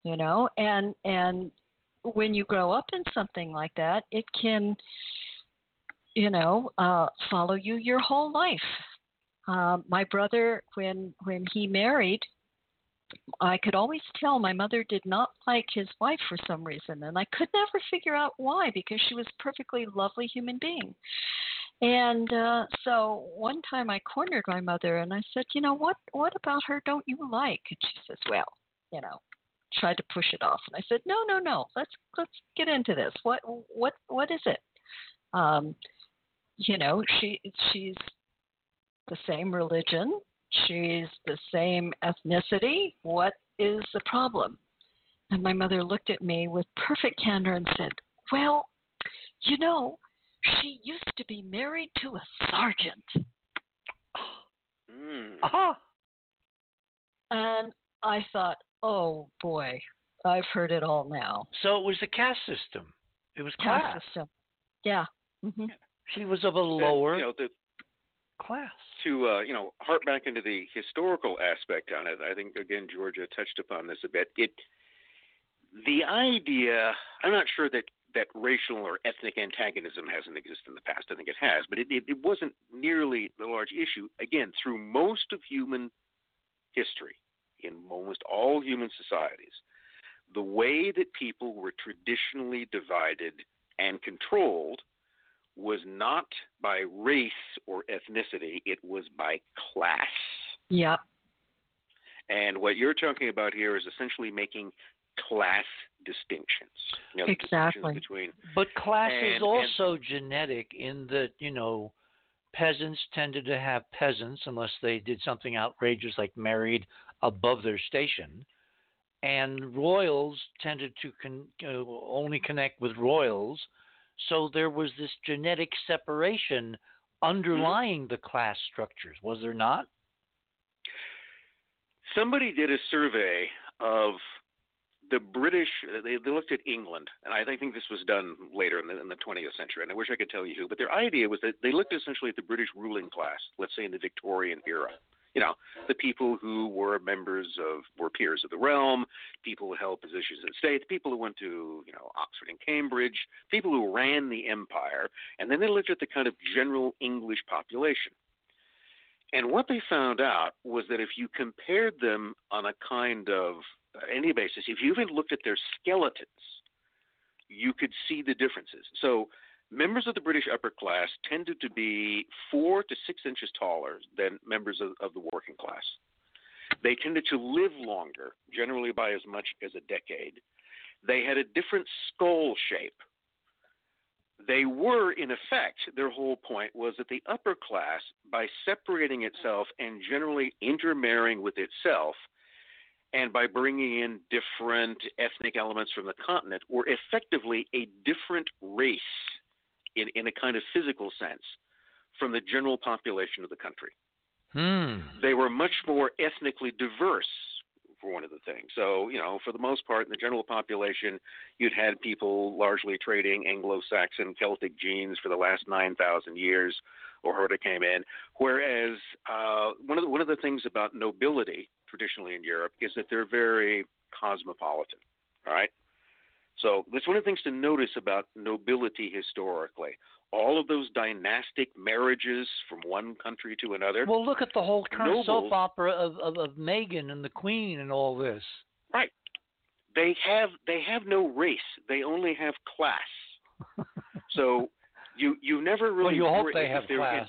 [SPEAKER 3] You know, and and when you grow up in something like that, it can, you know, uh, follow you your whole life. Um, my brother, when when he married, I could always tell my mother did not like his wife for some reason, and I could never figure out why because she was a perfectly lovely human being. And uh, so one time I cornered my mother and I said, you know what? What about her don't you like? And she says, well, you know, tried to push it off. And I said, no, no, no. Let's let's get into this. What what what is it? Um, you know, she she's the same religion. She's the same ethnicity. What is the problem? And my mother looked at me with perfect candor and said, well, you know, she used to be married to a sergeant. <gasps>
[SPEAKER 4] Mm.
[SPEAKER 1] Aha.
[SPEAKER 3] And I thought, oh boy, I've heard it all now.
[SPEAKER 1] So it was the caste system. It was class.
[SPEAKER 3] Caste system. Yeah. hmm
[SPEAKER 1] She was of a
[SPEAKER 4] And,
[SPEAKER 1] lower
[SPEAKER 4] you know, the,
[SPEAKER 1] class.
[SPEAKER 4] to uh, you know harp back into the historical aspect on it, I think again Georgia touched upon this a bit. It the idea I'm not sure that that racial or ethnic antagonism hasn't existed in the past. I think it has, but it, it, it wasn't nearly the large issue. Again, through most of human history, in almost all human societies, the way that people were traditionally divided and controlled was not by race or ethnicity, it was by class.
[SPEAKER 3] Yep.
[SPEAKER 4] And what you're talking about here is essentially making class distinctions. You know, the distinctions
[SPEAKER 3] Exactly.
[SPEAKER 4] Between
[SPEAKER 1] But class
[SPEAKER 4] And-
[SPEAKER 1] is
[SPEAKER 4] and-
[SPEAKER 1] also genetic in that, you know, peasants tended to have peasants unless they did something outrageous like married above their station. And royals tended to con- uh, only connect with royals. So there was this genetic separation underlying the class structures, was there not?
[SPEAKER 4] somebody did a survey of the British they, they looked at England, and I think this was done later in the, in the 20th century. And I wish I could tell you who, but their idea was that they looked essentially at the British ruling class, let's say in the Victorian era. You know, the people who were members of were peers of the realm, people who held positions in the state, people who went to you know Oxford and Cambridge, people who ran the empire, and then they looked at the kind of general English population. And what they found out was that if you compared them on a kind of uh, any basis, if you even looked at their skeletons, you could see the differences. So members of the British upper class tended to be four to six inches taller than members of, of the working class. They tended to live longer, generally by as much as a decade. They had a different skull shape. They were, in effect, their whole point was that the upper class, by separating itself and generally intermarrying with itself, and by bringing in different ethnic elements from the continent, were effectively a different race in, in a kind of physical sense from the general population of the country.
[SPEAKER 1] Hmm.
[SPEAKER 4] They were much more ethnically diverse, for one of the things. So, you know, for the most part, in the general population, you'd had people largely trading Anglo Saxon Celtic genes for the last 9,000 years or it came in. Whereas uh, one, of the, one of the things about nobility traditionally in Europe is that they're very cosmopolitan, all right? So that's one of the things to notice about nobility historically. All of those dynastic marriages from one country to another.
[SPEAKER 1] Well, look at the whole kind of soap opera of, of, of Meghan and the Queen and all this.
[SPEAKER 4] Right. They have they have no race. They only have class. <laughs> so you you never really
[SPEAKER 1] well, you hope <clears throat> they have
[SPEAKER 4] in-
[SPEAKER 1] class.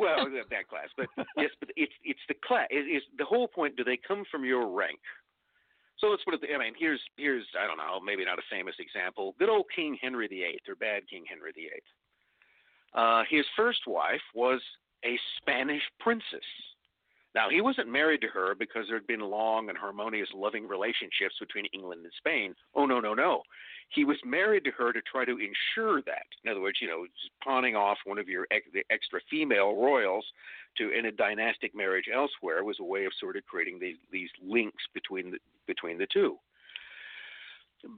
[SPEAKER 4] well, that- that class, but yes, but it's it's the class. It, it's the whole point. Do they come from your rank? So let's put it. I mean, here's here's I don't know, maybe not a famous example. Good old King Henry VIII or bad King Henry VIII. Uh, his first wife was a Spanish princess. Now he wasn't married to her because there had been long and harmonious, loving relationships between England and Spain. Oh no, no, no. He was married to her to try to ensure that. In other words, you know, pawning off one of your ex- the extra female royals to in a dynastic marriage elsewhere was a way of sort of creating these these links between the between the two.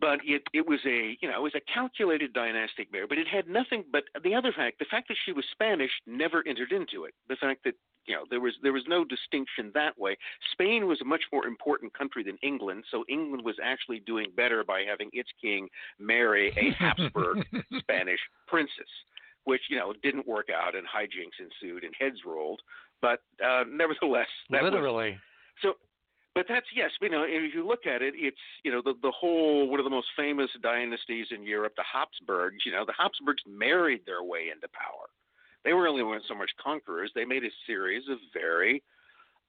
[SPEAKER 4] But it it was a you know it was a calculated dynastic marriage, but it had nothing. But the other fact, the fact that she was Spanish, never entered into it. The fact that you know there was there was no distinction that way. Spain was a much more important country than England, so England was actually doing better by having its king marry a <laughs> Habsburg Spanish princess, which you know didn't work out and hijinks ensued and heads rolled. But uh, nevertheless, that was
[SPEAKER 1] Literally.
[SPEAKER 4] so, but that's yes. You know, if you look at it, it's you know the the whole one of the most famous dynasties in Europe, the Habsburgs. You know, the Habsburgs married their way into power. They were only weren't so much conquerors. They made a series of very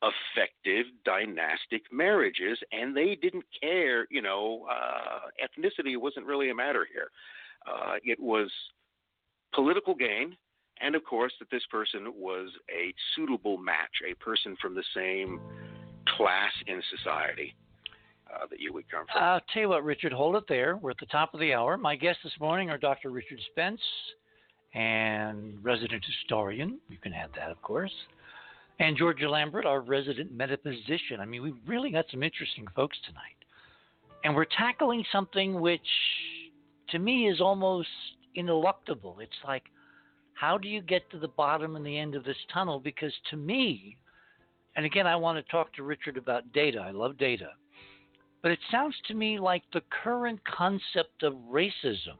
[SPEAKER 4] effective dynastic marriages, and they didn't care. You know, uh, ethnicity wasn't really a matter here. Uh, it was political gain, and of course that this person was a suitable match, a person from the same class in society uh, that you would come from.
[SPEAKER 1] I'll tell you what, Richard, hold it there. We're at the top of the hour. My guests this morning are Dr. Richard Spence and resident historian. You can add that, of course. And Georgia Lambert, our resident metaphysician. I mean, we've really got some interesting folks tonight. And we're tackling something which, to me, is almost ineluctable. It's like, how do you get to the bottom and the end of this tunnel? Because to me, and again, I want to talk to Richard about data. I love data. But it sounds to me like the current concept of racism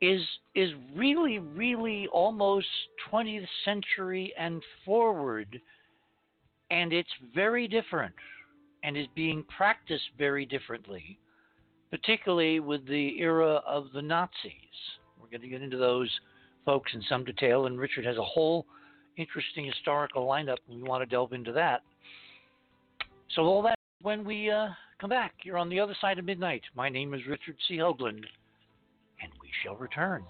[SPEAKER 1] is is really, really almost 20th century and forward, and it's very different, and is being practiced very differently, particularly with the era of the Nazis. We're going to get into those folks in some detail, and Richard has a whole interesting historical lineup, and we want to delve into that. So all that when we uh, come back. You're on the other side of midnight. My name is Richard C. Hoagland, shall return.